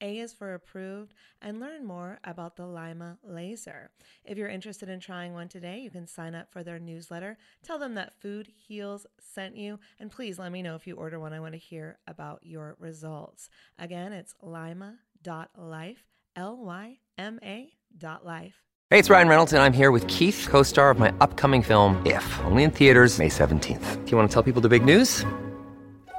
a is for approved, and learn more about the LYMA laser. If you're interested in trying one today, you can sign up for their newsletter. Tell them that Food Heals sent you, and please let me know if you order one. I want to hear about your results. Again, it's lyma.life, L Y M A dot life. Hey, it's Ryan Reynolds, and I'm here with Keith, co star of my upcoming film, If, only in theaters, May 17th. Do you want to tell people the big news?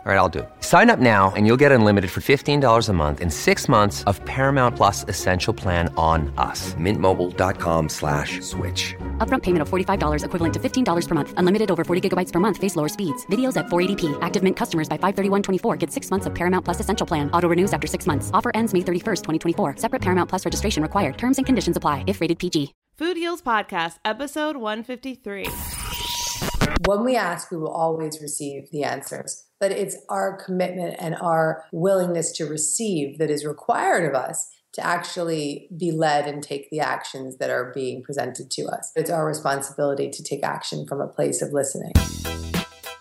All right, I'll do it. Sign up now and you'll get unlimited for $15 a month in six months of Paramount Plus Essential Plan on us. Mintmobile.com slash switch. Upfront payment of $45 equivalent to $15 per month. Unlimited over 40 gigabytes per month. Face lower speeds. Videos at 480p. Active Mint customers by 531.24 get six months of Paramount Plus Essential Plan. Auto renews after six months. Offer ends May 31st, 2024. Separate Paramount Plus registration required. Terms and conditions apply if rated PG. Food Heals Podcast, episode 153. When we ask, we will always receive the answers but it's our commitment and our willingness to receive that is required of us to actually be led and take the actions that are being presented to us. It's our responsibility to take action from a place of listening.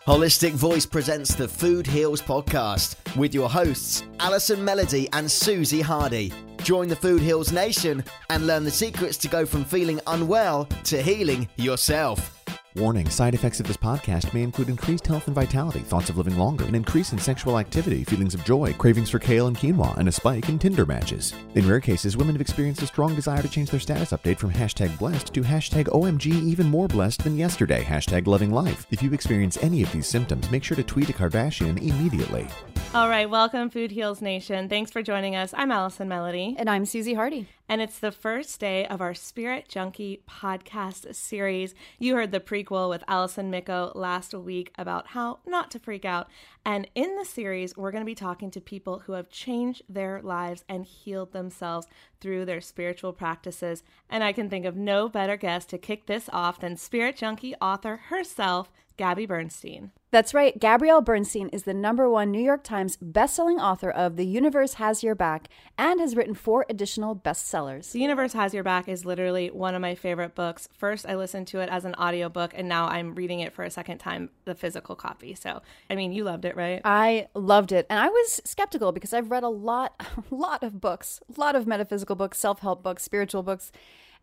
Holistic Voice presents the Food Heals podcast with your hosts, Alison Melody and Susie Hardy. Join the Food Heals Nation and learn the secrets to go from feeling unwell to healing yourself. Warning side effects of this podcast may include increased health and vitality, thoughts of living longer, an increase in sexual activity, feelings of joy, cravings for kale and quinoa, and a spike in Tinder matches. In rare cases, women have experienced a strong desire to change their status update from hashtag blessed to hashtag OMG even more blessed than yesterday, hashtag loving life. If you experience any of these symptoms, make sure to tweet a Kardashian immediately. All right, welcome, Food Heals Nation. Thanks for joining us. I'm Allison Melody. And I'm Susie Hardy. And it's the first day of our Spirit Junkie podcast series. You heard the prequel with Allison Micco last week about how not to freak out. And in the series, we're going to be talking to people who have changed their lives and healed themselves through their spiritual practices. And I can think of no better guest to kick this off than Spirit Junkie author herself, Gabby Bernstein. That's right. Gabrielle Bernstein is the number one New York Times bestselling author of The Universe Has Your Back and has written four additional bestsellers. The Universe Has Your Back is literally one of my favorite books. First, I listened to it as an audiobook, and now I'm reading it for a second time, the physical copy. So, I mean, you loved it, right? I loved it. And I was skeptical because I've read a lot, a lot of books, a lot of metaphysical books, self help books, spiritual books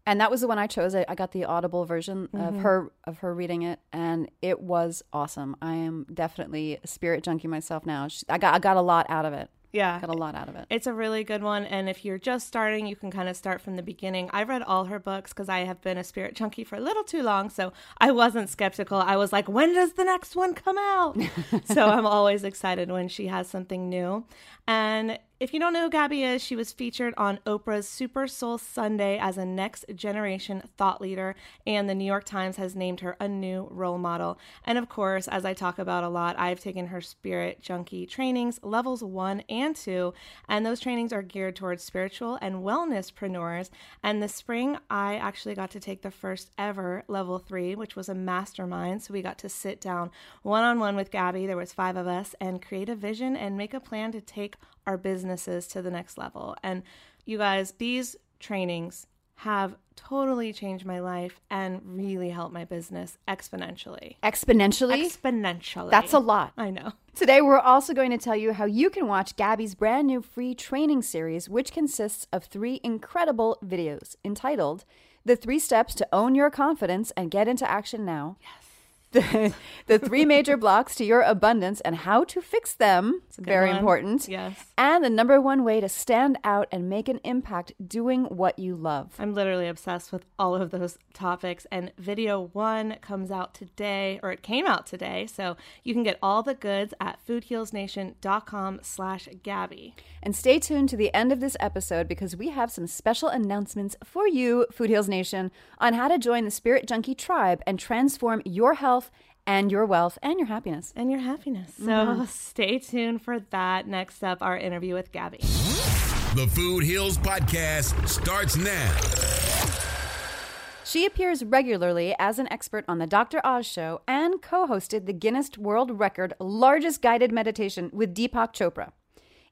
and that was the one I chose. I, I got the audible version mm-hmm. of her of her reading it, and it was awesome. I am definitely a spirit junkie myself now. She, I got I got a lot out of it. Yeah. Got a lot out of it. It's a really good one. And if you're just starting, you can kind of start from the beginning. I've read all her books because I have been a spirit junkie for a little too long. So I wasn't skeptical. I was like, when does the next one come out? so I'm always excited when she has something new. And if you don't know who Gabby is, she was featured on Oprah's Super Soul Sunday as a next generation thought leader, and the New York Times has named her a new role model. And of course, as I talk about a lot, I've taken her Spirit Junkie trainings, levels one and two, and those trainings are geared towards spiritual and wellnesspreneurs. And this spring, I actually got to take the first ever level three, which was a mastermind. So we got to sit down one on one with Gabby. There was five of us, and create a vision and make a plan to take our businesses to the next level. And you guys, these trainings have totally changed my life and really helped my business exponentially. Exponentially? Exponentially. That's a lot. I know. Today, we're also going to tell you how you can watch Gabby's brand new free training series, which consists of three incredible videos entitled The Three Steps to Own Your Confidence and Get into Action Now. Yes. The, the three major blocks to your abundance and how to fix them. It's very one. important. Yes. And the number one way to stand out and make an impact doing what you love. I'm literally obsessed with all of those topics. And video one comes out today, or it came out today. So you can get all the goods at foodhealsnation.com slash Gabby. And stay tuned to the end of this episode because we have some special announcements for you, Food Heals Nation, on how to join the Spirit Junkie tribe and transform your health and your wealth and your happiness. And your happiness. So mm-hmm. stay tuned for that. Next up, our interview with Gabby. The Food Heals Podcast starts now. She appears regularly as an expert on the Dr. Oz show and co hosted the Guinness World Record largest guided meditation with Deepak Chopra.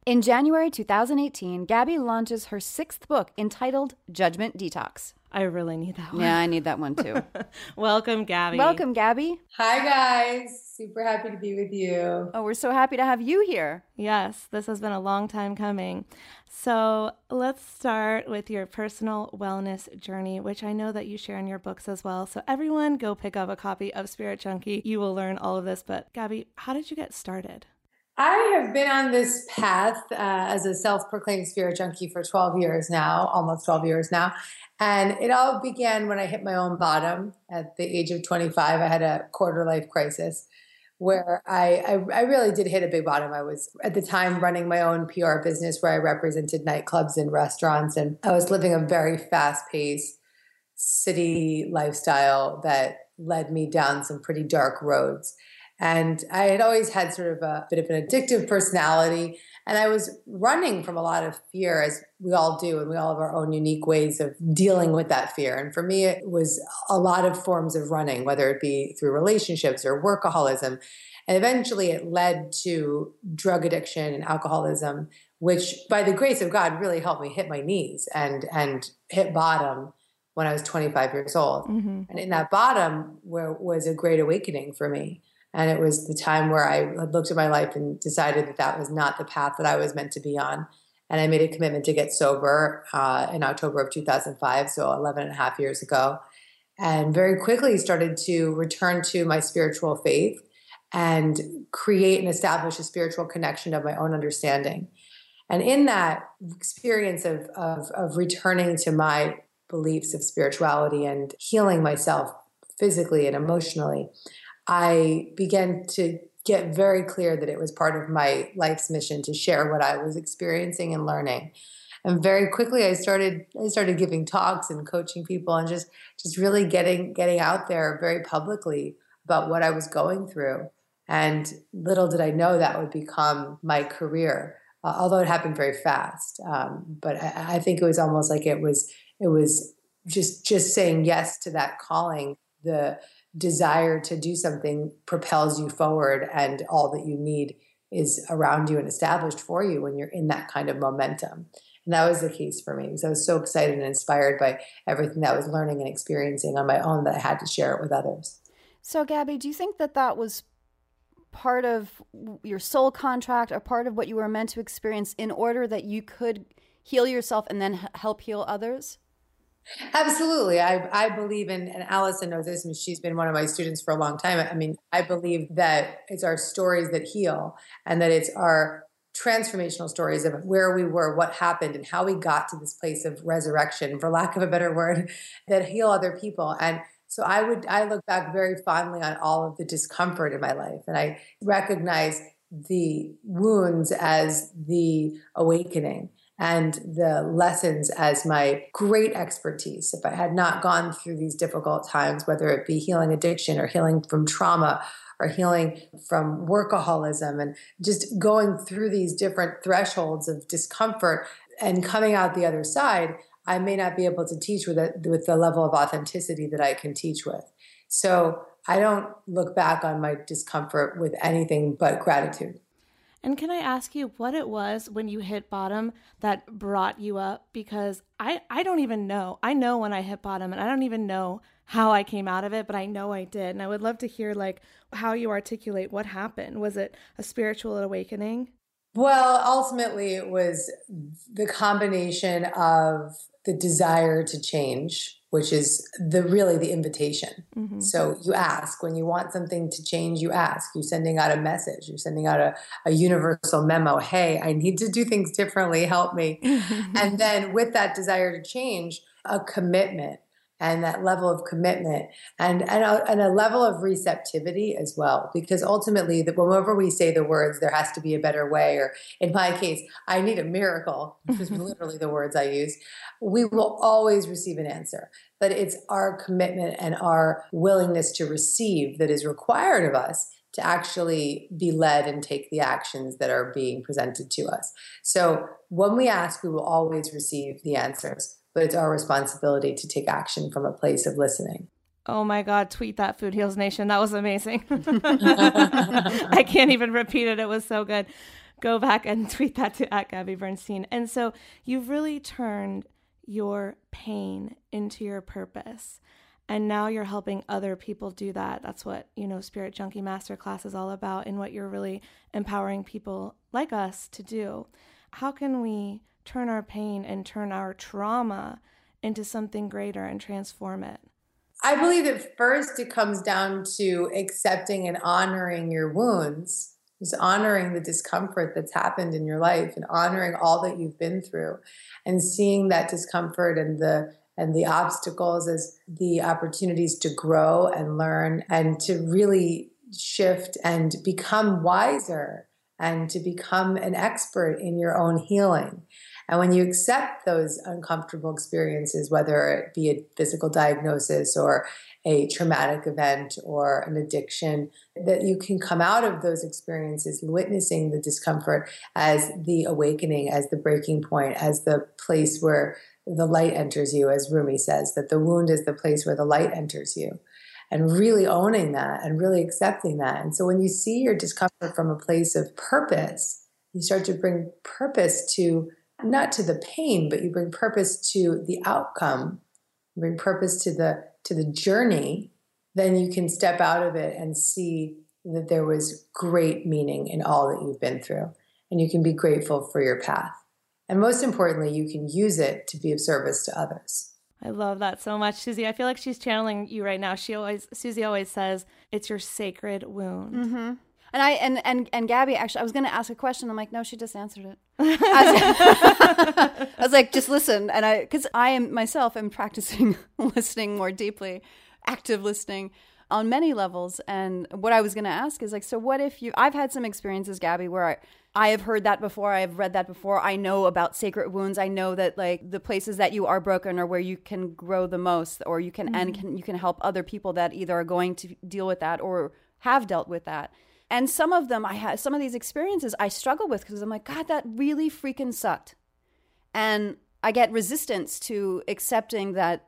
In January 2018, Gabby launches her sixth book entitled Judgment Detox. I really need that one. Yeah, I need that one too. Welcome, Gabby. Welcome, Gabby. Hi, guys. Super happy to be with you. Oh, we're so happy to have you here. Yes, this has been a long time coming. So let's start with your personal wellness journey, which I know that you share in your books as well. So everyone go pick up a copy of Spirit Junkie. You will learn all of this. But Gabby, how did you get started? I have been on this path uh, as a self proclaimed spirit junkie for 12 years now, almost 12 years now. And it all began when I hit my own bottom at the age of 25. I had a quarter life crisis where I, I, I really did hit a big bottom. I was at the time running my own PR business where I represented nightclubs and restaurants, and I was living a very fast paced city lifestyle that led me down some pretty dark roads. And I had always had sort of a bit of an addictive personality. And I was running from a lot of fear, as we all do, and we all have our own unique ways of dealing with that fear. And for me, it was a lot of forms of running, whether it be through relationships or workaholism. And eventually it led to drug addiction and alcoholism, which by the grace of God really helped me hit my knees and, and hit bottom when I was 25 years old. Mm-hmm. And in that bottom where was a great awakening for me. And it was the time where I looked at my life and decided that that was not the path that I was meant to be on. And I made a commitment to get sober uh, in October of 2005, so 11 and a half years ago. And very quickly started to return to my spiritual faith and create and establish a spiritual connection of my own understanding. And in that experience of, of, of returning to my beliefs of spirituality and healing myself physically and emotionally, I began to get very clear that it was part of my life's mission to share what I was experiencing and learning. And very quickly I started I started giving talks and coaching people and just just really getting getting out there very publicly about what I was going through. And little did I know that would become my career, uh, although it happened very fast. Um, but I, I think it was almost like it was it was just just saying yes to that calling. The desire to do something propels you forward and all that you need is around you and established for you when you're in that kind of momentum and that was the case for me because i was so excited and inspired by everything that i was learning and experiencing on my own that i had to share it with others So, Gabby, do you think that that was part of your soul contract or part of what you were meant to experience in order that you could heal yourself and then help heal others? Absolutely. I, I believe in, and Allison knows this, and she's been one of my students for a long time. I mean, I believe that it's our stories that heal and that it's our transformational stories of where we were, what happened, and how we got to this place of resurrection, for lack of a better word, that heal other people. And so I would I look back very fondly on all of the discomfort in my life, and I recognize the wounds as the awakening and the lessons as my great expertise. If I had not gone through these difficult times, whether it be healing addiction or healing from trauma or healing from workaholism and just going through these different thresholds of discomfort and coming out the other side, I may not be able to teach with it with the level of authenticity that I can teach with. So I don't look back on my discomfort with anything but gratitude. And can I ask you what it was when you hit bottom that brought you up? Because I, I don't even know. I know when I hit bottom and I don't even know how I came out of it, but I know I did. And I would love to hear like how you articulate what happened. Was it a spiritual awakening? Well, ultimately it was the combination of the desire to change which is the really the invitation. Mm-hmm. So you ask when you want something to change, you ask. You're sending out a message. You're sending out a, a universal memo. Hey, I need to do things differently. Help me. and then with that desire to change, a commitment and that level of commitment and and a, and a level of receptivity as well because ultimately that whenever we say the words there has to be a better way or in my case i need a miracle which is literally the words i use we will always receive an answer. But it's our commitment and our willingness to receive that is required of us to actually be led and take the actions that are being presented to us. So when we ask we will always receive the answers but it's our responsibility to take action from a place of listening. Oh my God, tweet that Food Heals Nation. That was amazing. I can't even repeat it. It was so good. Go back and tweet that to at Gabby Bernstein. And so you've really turned your pain into your purpose. And now you're helping other people do that. That's what, you know, Spirit Junkie Masterclass is all about and what you're really empowering people like us to do. How can we turn our pain and turn our trauma into something greater and transform it? I believe that first it comes down to accepting and honoring your wounds, just honoring the discomfort that's happened in your life and honoring all that you've been through and seeing that discomfort and the and the obstacles as the opportunities to grow and learn and to really shift and become wiser and to become an expert in your own healing. And when you accept those uncomfortable experiences, whether it be a physical diagnosis or a traumatic event or an addiction, that you can come out of those experiences witnessing the discomfort as the awakening, as the breaking point, as the place where the light enters you, as Rumi says, that the wound is the place where the light enters you. And really owning that and really accepting that. And so when you see your discomfort from a place of purpose, you start to bring purpose to not to the pain, but you bring purpose to the outcome, you bring purpose to the to the journey, then you can step out of it and see that there was great meaning in all that you've been through. And you can be grateful for your path. And most importantly, you can use it to be of service to others. I love that so much, Susie. I feel like she's channeling you right now. She always, Susie always says, it's your sacred wound. Mm-hmm. And I and and and Gabby actually, I was going to ask a question. I'm like, no, she just answered it. I was, I was like, just listen, and I because I am myself am practicing listening more deeply, active listening on many levels. And what I was going to ask is like, so what if you? I've had some experiences, Gabby, where I. I have heard that before. I have read that before. I know about sacred wounds. I know that like the places that you are broken are where you can grow the most, or you can mm-hmm. and can you can help other people that either are going to deal with that or have dealt with that. And some of them, I had some of these experiences I struggle with because I'm like, God, that really freaking sucked. And I get resistance to accepting that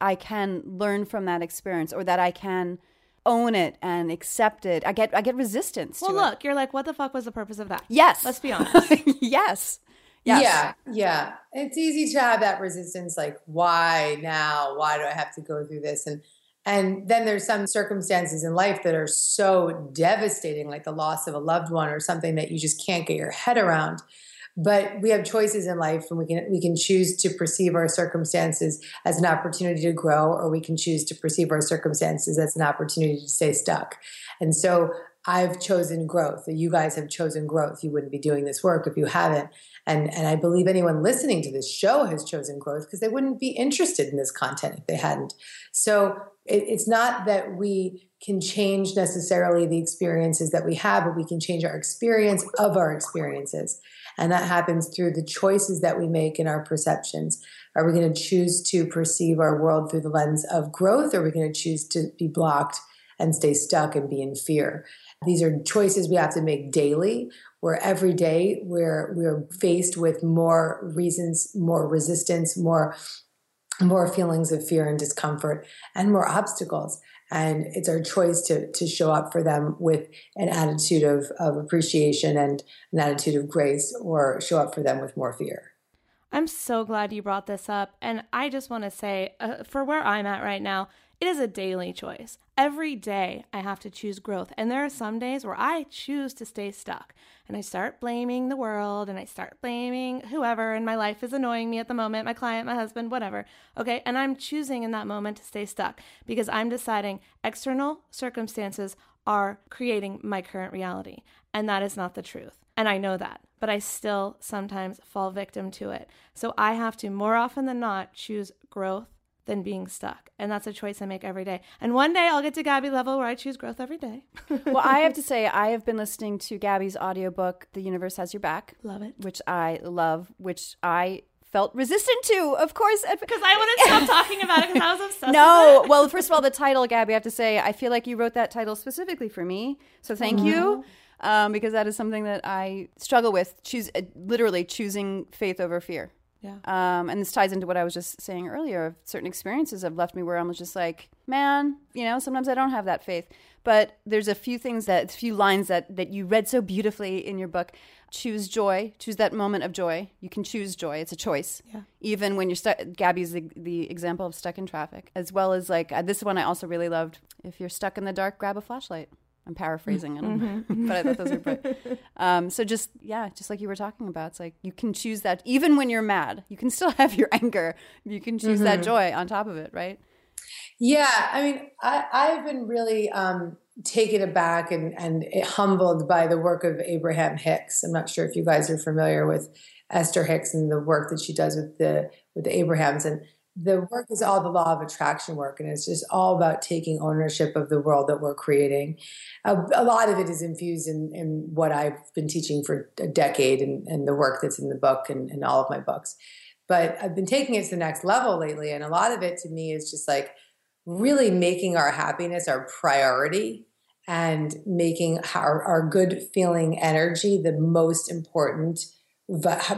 I can learn from that experience or that I can own it and accept it. I get I get resistance. Well, look, it. you're like, what the fuck was the purpose of that? Yes. Let's be honest. yes. Yes. Yeah, yeah. It's easy to have that resistance like, why now? Why do I have to go through this? And and then there's some circumstances in life that are so devastating, like the loss of a loved one or something that you just can't get your head around. But we have choices in life, and we can we can choose to perceive our circumstances as an opportunity to grow, or we can choose to perceive our circumstances as an opportunity to stay stuck. And so I've chosen growth, you guys have chosen growth. You wouldn't be doing this work if you haven't. And, and I believe anyone listening to this show has chosen growth because they wouldn't be interested in this content if they hadn't. So it, it's not that we can change necessarily the experiences that we have, but we can change our experience of our experiences. And that happens through the choices that we make in our perceptions. Are we going to choose to perceive our world through the lens of growth? Or are we going to choose to be blocked and stay stuck and be in fear? These are choices we have to make daily, where every day we're we're faced with more reasons, more resistance, more more feelings of fear and discomfort, and more obstacles. And it's our choice to to show up for them with an attitude of, of appreciation and an attitude of grace, or show up for them with more fear. I'm so glad you brought this up. And I just want to say, uh, for where I'm at right now, it is a daily choice. Every day I have to choose growth. And there are some days where I choose to stay stuck and I start blaming the world and I start blaming whoever in my life is annoying me at the moment my client, my husband, whatever. Okay. And I'm choosing in that moment to stay stuck because I'm deciding external circumstances are creating my current reality. And that is not the truth. And I know that, but I still sometimes fall victim to it. So I have to more often than not choose growth than being stuck. And that's a choice I make every day. And one day I'll get to Gabby level where I choose growth every day. well, I have to say, I have been listening to Gabby's audiobook, The Universe Has Your Back. Love it. Which I love, which I felt resistant to, of course. Because I wouldn't stop talking about it because I was obsessed No, well, first of all, the title, Gabby, I have to say, I feel like you wrote that title specifically for me. So thank mm-hmm. you. Um, because that is something that I struggle with, choose uh, literally choosing faith over fear. Yeah. Um, and this ties into what I was just saying earlier. Certain experiences have left me where I'm just like, man, you know, sometimes I don't have that faith. But there's a few things that, a few lines that that you read so beautifully in your book. Choose joy. Choose that moment of joy. You can choose joy. It's a choice. Yeah. Even when you're stuck. Gabby's the, the example of stuck in traffic, as well as like uh, this one I also really loved. If you're stuck in the dark, grab a flashlight. I'm paraphrasing, mm-hmm. but I thought those were great. Um, so just yeah, just like you were talking about, it's like you can choose that even when you're mad, you can still have your anger. You can choose mm-hmm. that joy on top of it, right? Yeah, I mean, I, I've been really um, taken aback and and humbled by the work of Abraham Hicks. I'm not sure if you guys are familiar with Esther Hicks and the work that she does with the with the Abrahams and the work is all the law of attraction work and it's just all about taking ownership of the world that we're creating. A, a lot of it is infused in, in, what i've been teaching for a decade and, and the work that's in the book and, and all of my books. But i've been taking it to the next level lately and a lot of it to me is just like really making our happiness our priority and making our, our good feeling energy the most important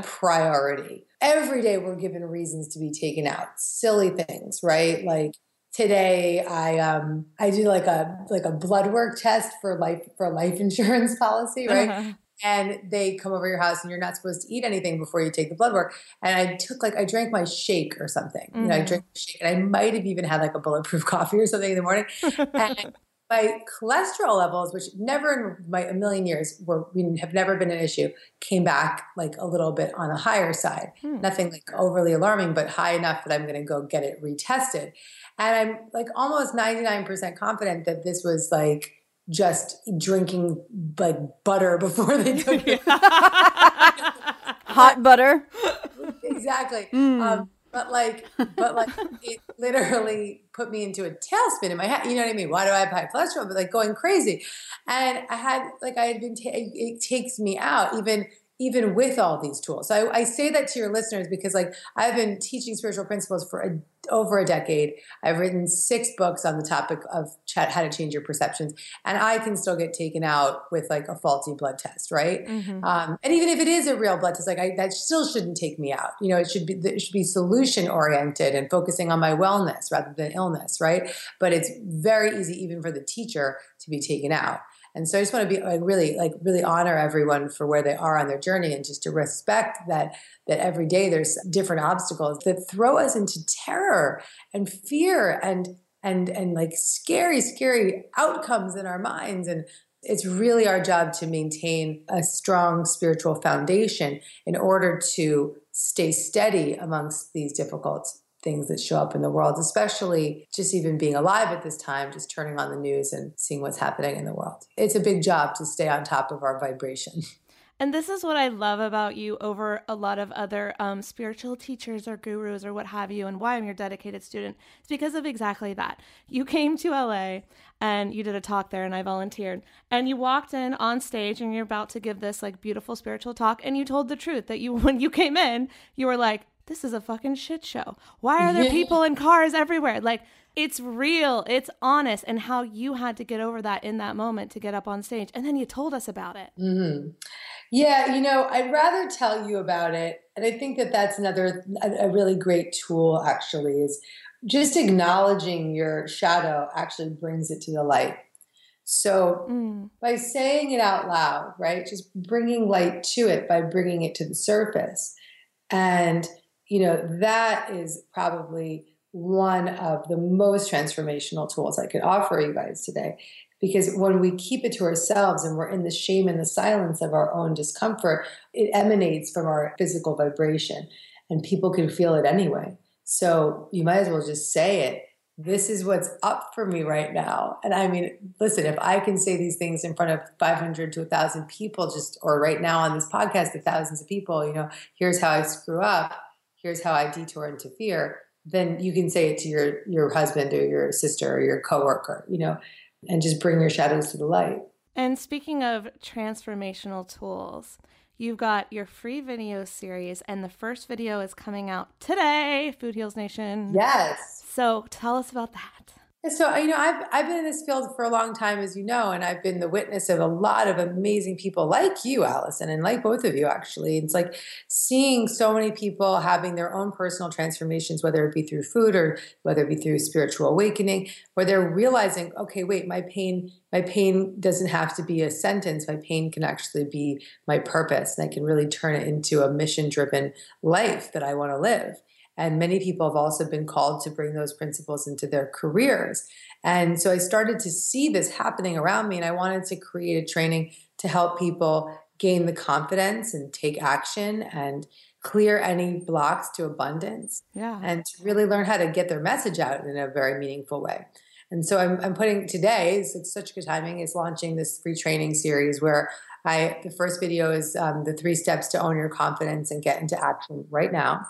priority every day we're given reasons to be taken out silly things right like today i um i do like a like a blood work test for life for life insurance policy right uh-huh. and they come over your house and you're not supposed to eat anything before you take the blood work and i took like i drank my shake or something mm-hmm. you know i mm-hmm. drank shake and i might have even had like a bulletproof coffee or something in the morning and my cholesterol levels, which never in my a million years were we have never been an issue, came back like a little bit on the higher side. Hmm. Nothing like overly alarming, but high enough that I'm going to go get it retested. And I'm like almost 99% confident that this was like just drinking like butter before they took it. Hot butter. exactly. Mm. Um, but like, but like, it literally put me into a tailspin in my head. You know what I mean? Why do I have high cholesterol? But like going crazy, and I had like I had been. Ta- it takes me out even even with all these tools. So I, I, say that to your listeners because like I've been teaching spiritual principles for a, over a decade. I've written six books on the topic of chat, how to change your perceptions, and I can still get taken out with like a faulty blood test, right? Mm-hmm. Um, and even if it is a real blood test, like I, that still shouldn't take me out. You know, it should be it should be solution oriented and focusing on my wellness rather than illness, right? But it's very easy even for the teacher to be taken out. And so I just want to be like really like really honor everyone for where they are on their journey and just to respect that that every day there's different obstacles that throw us into terror and fear and and and like scary scary outcomes in our minds. And it's really our job to maintain a strong spiritual foundation in order to stay steady amongst these difficult things that show up in the world, especially just even being alive at this time, just turning on the news and seeing what's happening in the world. It's a big job to stay on top of our vibration. And this is what I love about you over a lot of other um, spiritual teachers or gurus or what have you, and why I'm your dedicated student. It's because of exactly that. You came to LA and you did a talk there, and I volunteered. And you walked in on stage and you're about to give this like beautiful spiritual talk, and you told the truth that you, when you came in, you were like, this is a fucking shit show. Why are there people in cars everywhere? Like, it's real, it's honest, and how you had to get over that in that moment to get up on stage. And then you told us about it. Mm-hmm. Yeah, you know, I'd rather tell you about it. And I think that that's another, a, really great tool, actually, is just acknowledging your shadow actually brings it to the light. So mm. by saying it out loud, right, just bringing light to it by bringing it to the surface. And, you know, that is probably one of the most transformational tools I could offer you guys today. Because when we keep it to ourselves and we're in the shame and the silence of our own discomfort, it emanates from our physical vibration and people can feel it anyway. So you might as well just say it. This is what's up for me right now. And I mean, listen, if I can say these things in front of 500 to 1,000 people, just, or right now on this podcast to thousands of people, you know, here's how I screw up, here's how I detour into fear then you can say it to your your husband or your sister or your coworker, you know, and just bring your shadows to the light. And speaking of transformational tools, you've got your free video series, and the first video is coming out today, Food Heals Nation. Yes. So tell us about that. So, you know, I've, I've been in this field for a long time, as you know, and I've been the witness of a lot of amazing people like you, Allison, and like both of you, actually. It's like seeing so many people having their own personal transformations, whether it be through food or whether it be through spiritual awakening, where they're realizing, okay, wait, my pain, my pain doesn't have to be a sentence. My pain can actually be my purpose, and I can really turn it into a mission driven life that I want to live. And many people have also been called to bring those principles into their careers. And so I started to see this happening around me, and I wanted to create a training to help people gain the confidence and take action and clear any blocks to abundance. Yeah. And to really learn how to get their message out in a very meaningful way. And so I'm, I'm putting today, it's such good timing, is launching this free training series where I, the first video is um, the three steps to own your confidence and get into action right now.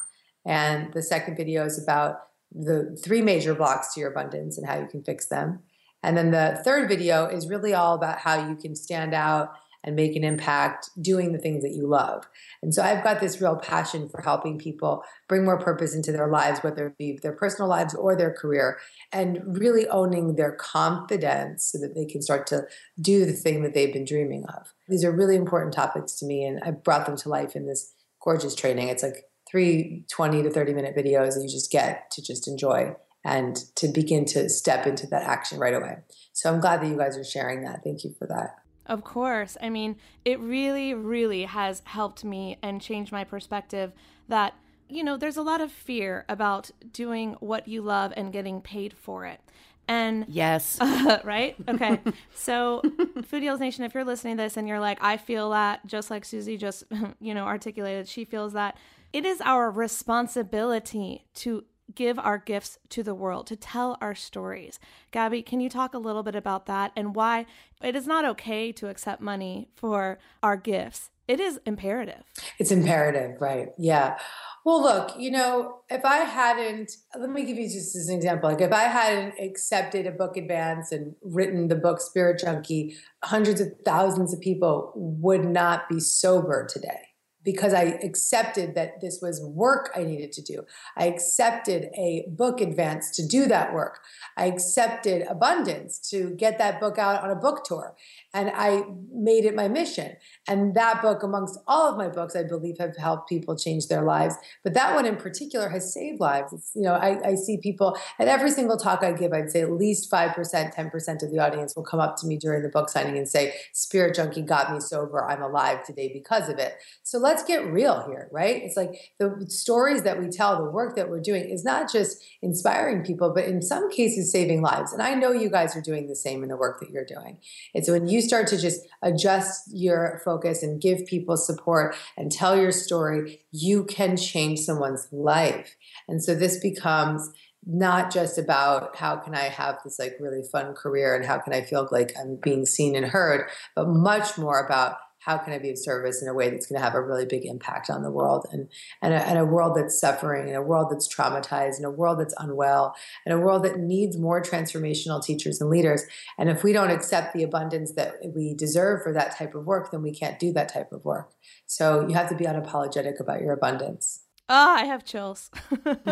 And the second video is about the three major blocks to your abundance and how you can fix them. And then the third video is really all about how you can stand out and make an impact doing the things that you love. And so I've got this real passion for helping people bring more purpose into their lives, whether it be their personal lives or their career, and really owning their confidence so that they can start to do the thing that they've been dreaming of. These are really important topics to me, and I brought them to life in this gorgeous training. It's like three 20 to 30 minute videos that you just get to just enjoy and to begin to step into that action right away. So I'm glad that you guys are sharing that. Thank you for that. Of course. I mean, it really, really has helped me and changed my perspective that, you know, there's a lot of fear about doing what you love and getting paid for it. And yes, uh, right? Okay. so, Food Heals Nation, if you're listening to this and you're like, I feel that, just like Susie just, you know, articulated, she feels that it is our responsibility to give our gifts to the world, to tell our stories. Gabby, can you talk a little bit about that and why it is not okay to accept money for our gifts? It is imperative. It's imperative, right? Yeah. Well, look, you know, if I hadn't, let me give you just as an example. Like, if I hadn't accepted a book advance and written the book Spirit Junkie, hundreds of thousands of people would not be sober today because I accepted that this was work I needed to do. I accepted a book advance to do that work. I accepted abundance to get that book out on a book tour. And I made it my mission. And that book, amongst all of my books, I believe have helped people change their lives. But that one in particular has saved lives. It's, you know, I, I see people at every single talk I give, I'd say at least 5%, 10% of the audience will come up to me during the book signing and say, Spirit Junkie got me sober. I'm alive today because of it. So let's get real here, right? It's like the stories that we tell, the work that we're doing is not just inspiring people, but in some cases saving lives. And I know you guys are doing the same in the work that you're doing. It's when you start to just adjust your focus and give people support and tell your story, you can change someone's life. And so this becomes not just about how can I have this like really fun career and how can I feel like I'm being seen and heard, but much more about how can I be of service in a way that's going to have a really big impact on the world and and a, and a world that's suffering and a world that's traumatized and a world that's unwell and a world that needs more transformational teachers and leaders. And if we don't accept the abundance that we deserve for that type of work, then we can't do that type of work. So you have to be unapologetic about your abundance. Oh, I have chills. this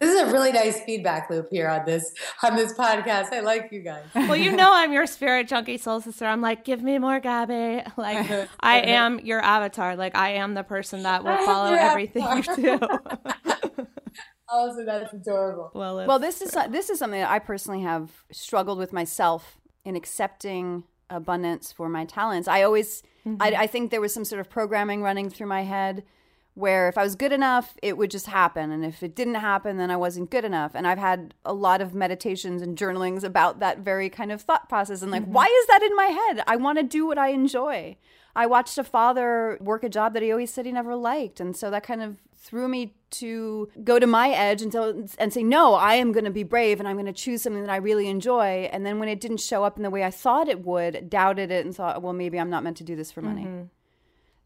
is a really nice feedback loop here on this on this podcast. I like you guys. Well, you know I'm your spirit junkie soul sister. I'm like, give me more Gabby. Like I am your avatar. Like I am the person that will follow everything you do. oh, so that's adorable. Well, well, this is this is something that I personally have struggled with myself in accepting abundance for my talents. I always, mm-hmm. I, I think there was some sort of programming running through my head where if I was good enough, it would just happen. And if it didn't happen, then I wasn't good enough. And I've had a lot of meditations and journalings about that very kind of thought process. And like, mm-hmm. why is that in my head? I want to do what I enjoy. I watched a father work a job that he always said he never liked. And so that kind of threw me to go to my edge and, so, and say, no, I am going to be brave and I'm going to choose something that I really enjoy. And then when it didn't show up in the way I thought it would, doubted it and thought, well, maybe I'm not meant to do this for money. Mm-hmm.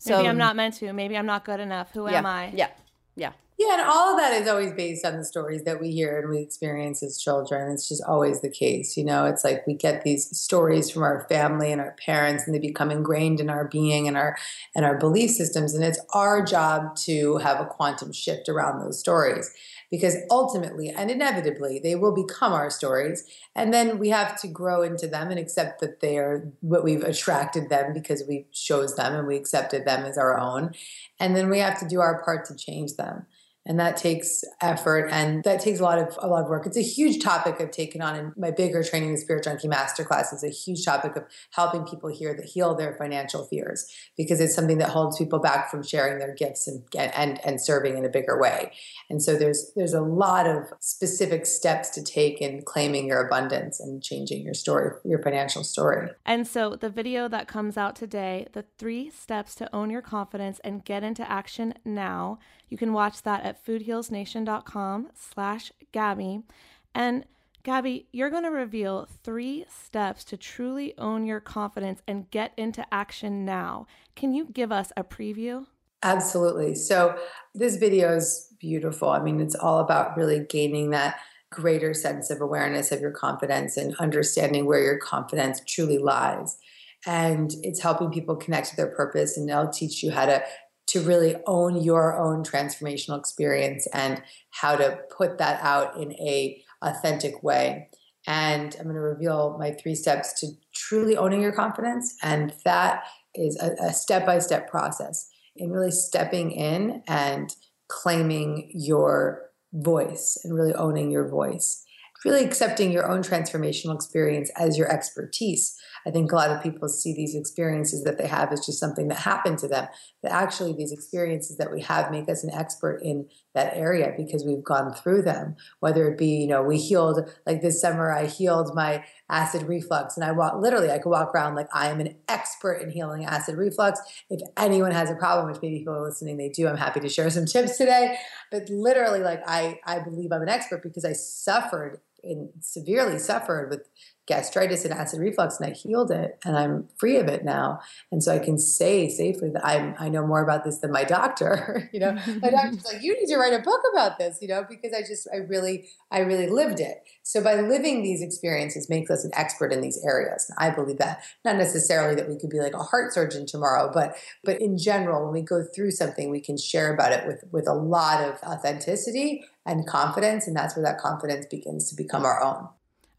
So, maybe I'm not meant to. Maybe I'm not good enough. Who yeah, am I? Yeah. Yeah. Yeah, and all of that is always based on the stories that we hear and we experience as children. It's just always the case. You know, it's like we get these stories from our family and our parents and they become ingrained in our being and our and our belief systems. And it's our job to have a quantum shift around those stories because ultimately and inevitably they will become our stories. And then we have to grow into them and accept that they are what we've attracted them because we chose them and we accepted them as our own. And then we have to do our part to change them and that takes effort and that takes a lot of a lot of work. It's a huge topic I've taken on in my bigger training the Spirit Junkie Masterclass is a huge topic of helping people here that heal their financial fears because it's something that holds people back from sharing their gifts and and and serving in a bigger way. And so there's there's a lot of specific steps to take in claiming your abundance and changing your story, your financial story. And so the video that comes out today, the three steps to own your confidence and get into action now you can watch that at foodhealsnation.com slash Gabby. And Gabby, you're going to reveal three steps to truly own your confidence and get into action now. Can you give us a preview? Absolutely. So, this video is beautiful. I mean, it's all about really gaining that greater sense of awareness of your confidence and understanding where your confidence truly lies. And it's helping people connect to their purpose, and they'll teach you how to to really own your own transformational experience and how to put that out in a authentic way. And i'm going to reveal my three steps to truly owning your confidence and that is a step-by-step process in really stepping in and claiming your voice and really owning your voice really accepting your own transformational experience as your expertise I think a lot of people see these experiences that they have as just something that happened to them. But actually, these experiences that we have make us an expert in that area because we've gone through them. Whether it be, you know, we healed, like this summer, I healed my acid reflux. And I walk, literally, I could walk around like I am an expert in healing acid reflux. If anyone has a problem, which maybe people are listening, they do, I'm happy to share some tips today. But literally, like I, I believe I'm an expert because I suffered and severely suffered with gastritis and acid reflux and I healed it and I'm free of it now. And so I can say safely that I'm, I know more about this than my doctor, you know, my doctor's like, you need to write a book about this, you know, because I just, I really, I really lived it. So by living these experiences makes us an expert in these areas. And I believe that not necessarily that we could be like a heart surgeon tomorrow, but, but in general, when we go through something, we can share about it with, with a lot of authenticity and confidence. And that's where that confidence begins to become our own.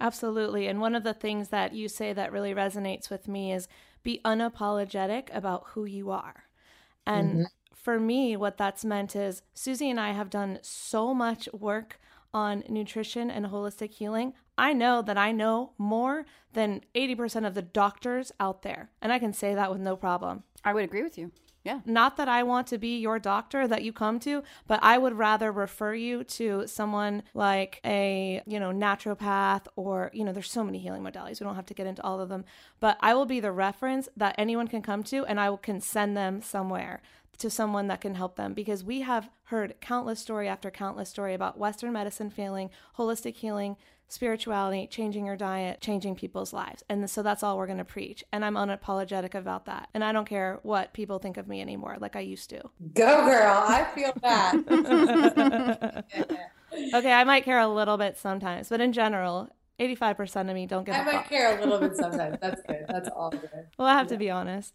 Absolutely. And one of the things that you say that really resonates with me is be unapologetic about who you are. And mm-hmm. for me, what that's meant is Susie and I have done so much work on nutrition and holistic healing. I know that I know more than 80% of the doctors out there. And I can say that with no problem. I would agree with you. Yeah. Not that I want to be your doctor that you come to, but I would rather refer you to someone like a, you know, naturopath or, you know, there's so many healing modalities. We don't have to get into all of them, but I will be the reference that anyone can come to and I will can send them somewhere to someone that can help them because we have heard countless story after countless story about Western medicine failing, holistic healing, spirituality, changing your diet, changing people's lives. And so that's all we're going to preach. And I'm unapologetic about that. And I don't care what people think of me anymore, like I used to. Go, girl. I feel that. okay, I might care a little bit sometimes, but in general, 85% of me don't give I might care a little bit sometimes. That's good. That's all good. Well, I have to be honest.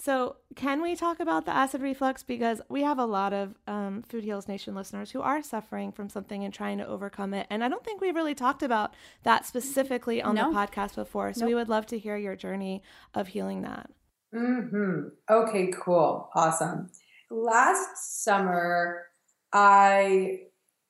So, can we talk about the acid reflux? Because we have a lot of um, Food Heals Nation listeners who are suffering from something and trying to overcome it. And I don't think we've really talked about that specifically on No. the podcast before. So, we would love to hear your journey of healing that. hmm Okay, cool. Awesome. Last summer, I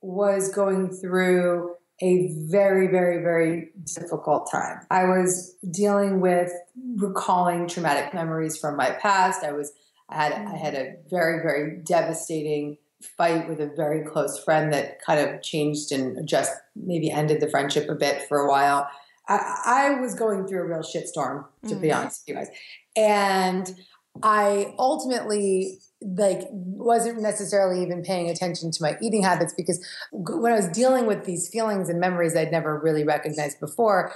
was going through a very, very, very difficult time. I was dealing with recalling traumatic memories from my past. I was, I had, I had a very, very devastating fight with a very close friend that kind of changed and just maybe ended the friendship a bit for a while. I, I was going through a real shitstorm, to be mm. honest with you guys. And I ultimately like wasn't necessarily even paying attention to my eating habits because when I was dealing with these feelings and memories I'd never really recognized before,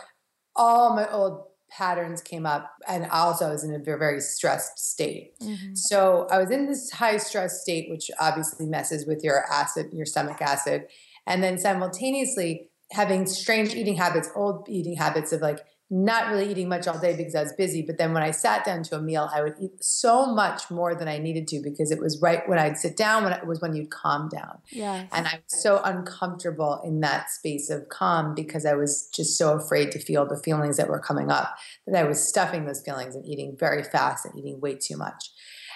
all my old patterns came up and also I was in a very, very stressed state. Mm-hmm. So I was in this high stress state, which obviously messes with your acid, your stomach acid. And then simultaneously having strange eating habits, old eating habits of like not really eating much all day because I was busy. But then when I sat down to a meal, I would eat so much more than I needed to because it was right when I'd sit down, when it was when you'd calm down. Yes. And I was so uncomfortable in that space of calm because I was just so afraid to feel the feelings that were coming up that I was stuffing those feelings and eating very fast and eating way too much.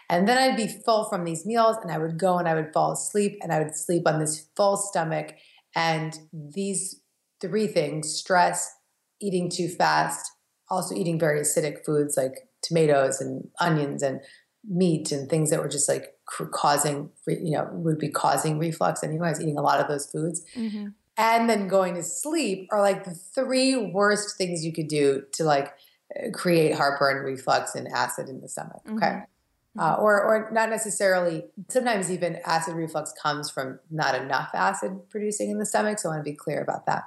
And then I'd be full from these meals and I would go and I would fall asleep and I would sleep on this full stomach. And these three things stress, eating too fast, also eating very acidic foods like tomatoes and onions and meat and things that were just like causing, you know, would be causing reflux. And I was eating a lot of those foods. Mm-hmm. And then going to sleep are like the three worst things you could do to like create heartburn, reflux, and acid in the stomach. Okay. Uh, or, or not necessarily. Sometimes even acid reflux comes from not enough acid producing in the stomach. So I want to be clear about that.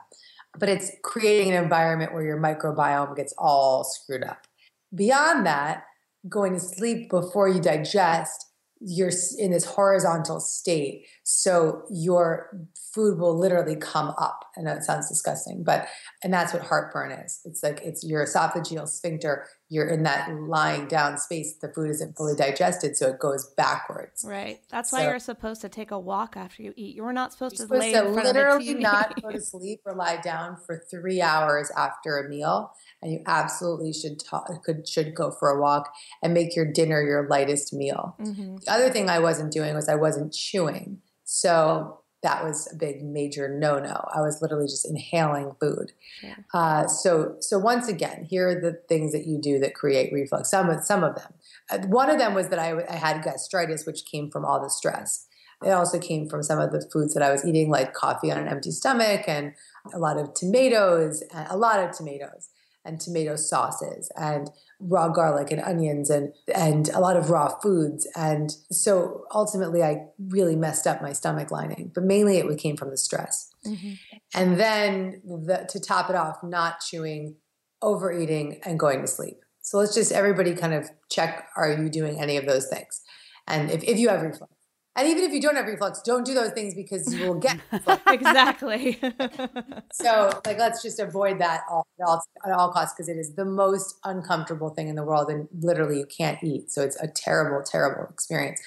But it's creating an environment where your microbiome gets all screwed up. Beyond that, going to sleep before you digest, you're in this horizontal state. So your food will literally come up. I know it sounds disgusting, but and that's what heartburn is. It's like it's your esophageal sphincter. You're in that lying down space. The food isn't fully digested, so it goes backwards. Right. That's why So- you're supposed to take a walk after you eat. you're not supposed You're to lay supposed to in front of the literally TV. not go to sleep or lie down for three hours after a meal, and you absolutely should ta- could should go for a walk and make your dinner your lightest meal. Mhm. The other thing I wasn't doing was I wasn't chewing, so that was a big major no no. I was literally just inhaling food. Sure. Uh, so so once again, here are the things that you do that create reflux. Some of some of them. Uh, one of them was that I, I had gastritis, which came from all the stress. It also came from some of the foods that I was eating, like coffee on an empty stomach and a lot of tomatoes, a lot of tomatoes and tomato sauces and raw garlic and onions and and a lot of raw foods. And so ultimately, I really messed up my stomach lining. But mainly, it came from the stress. Mhm. And then the, to top it off, not chewing, overeating, and going to sleep. So let's just everybody kind of check are you doing any of those things? And if, if you have reflux. And even if you don't have reflux, don't do those things because you will get reflux. exactly. So, like, let's just avoid that all, at all, at all costs because it is the most uncomfortable thing in the world, and literally you can't eat. So it's a terrible, terrible experience.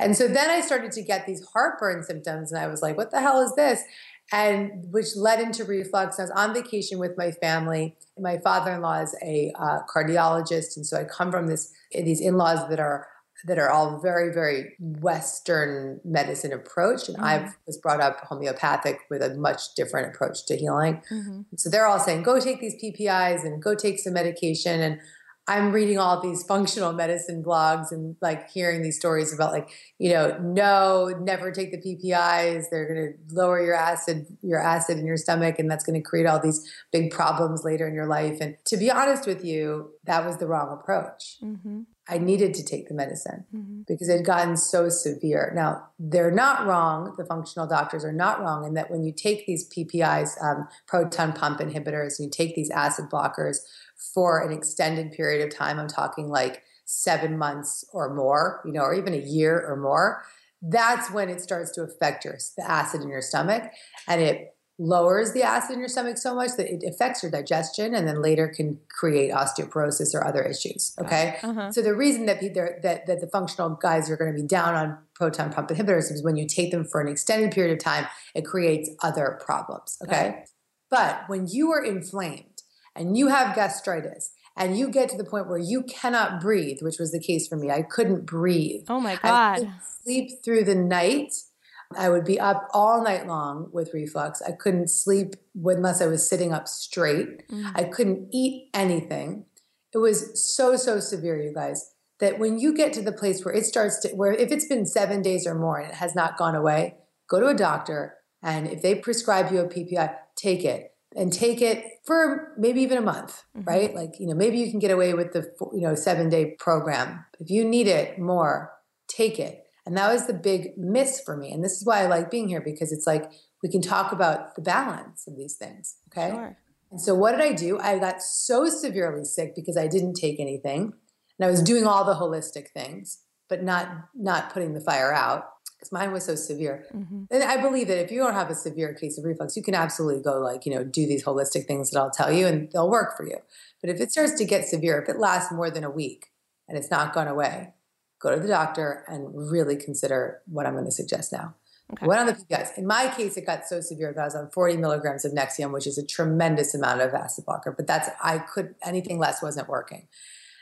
And so then I started to get these heartburn symptoms, and I was like, "What the hell is this?" And which led into reflux. I was on vacation with my family. My father-in-law is a uh, cardiologist, and so I come from this these in-laws that are that are all very, very Western medicine approach. And I was brought up homeopathic with a much different approach to healing. Mm-hmm. So they're all saying, go take these PPIs and go take some medication. And I'm reading all these functional medicine blogs and like hearing these stories about like, you know, no, never take the PPIs. They're going to lower your acid, your acid in your stomach, and that's going to create all these big problems later in your life. And to be honest with you, that was the wrong approach. Mm-hmm. I needed to take the medicine mm-hmm. because it had gotten so severe. Now, they're not wrong. The functional doctors are not wrong in that when you take these PPIs, um, proton pump inhibitors, and you take these acid blockers, for an extended period of time, I'm talking like seven months or more, you know, or even a year or more, that's when it starts to affect your the acid in your stomach and it lowers the acid in your stomach so much that it affects your digestion and then later can create osteoporosis or other issues okay uh-huh. so the reason that, that that the functional guys are going to be down on proton pump inhibitors is when you take them for an extended period of time it creates other problems okay, okay. but when you are inflamed and you have gastritis and you get to the point where you cannot breathe, which was the case for me. I couldn't breathe. Oh my God. sleep through the night. I would be up all night long with reflux. I couldn't sleep unless I was sitting up straight. Mm. I couldn't eat anything. It was so, so severe, you guys, that when you get to the place where it starts to, where if it's been seven days or more and it has not gone away, go to a doctor. And if they prescribe you a PPI, take it and take it for maybe even a month, mm-hmm. right? Like, you know, maybe you can get away with the, you know, seven day program. If you need it more, take it. And that was the big miss for me. And this is why I like being here because it's like we can talk about the balance of these things. Okay. Sure. And so what did I do? I got so severely sick because I didn't take anything. And I was doing all the holistic things, but not not putting the fire out because mine was so severe. Mm-hmm. And I believe that if you don't have a severe case of reflux, you can absolutely go like, you know, do these holistic things that I'll tell you and they'll work for you. But if it starts to get severe, if it lasts more than a week and it's not gone away, go to the doctor and really consider what I'm going to suggest now. Okay. Went on the PPIs. In my case, it got so severe that I was on 40 milligrams of Nexium, which is a tremendous amount of acid blocker. But that's I could anything less wasn't working.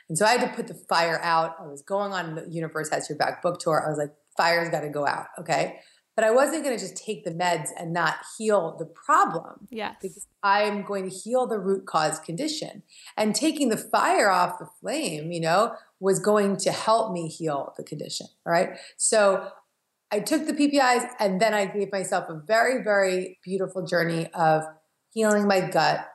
And so I had to put the fire out. I was going on the Universe Has Your Back book tour. I was like, fire's got to go out. Okay. But I wasn't going to just take the meds and not heal the problem. Yes. Because I'm going to heal the root cause condition. And taking the fire off the flame, you know, was going to help me heal the condition. Right. So I took the PPIs and then I gave myself a very, very beautiful journey of healing my gut,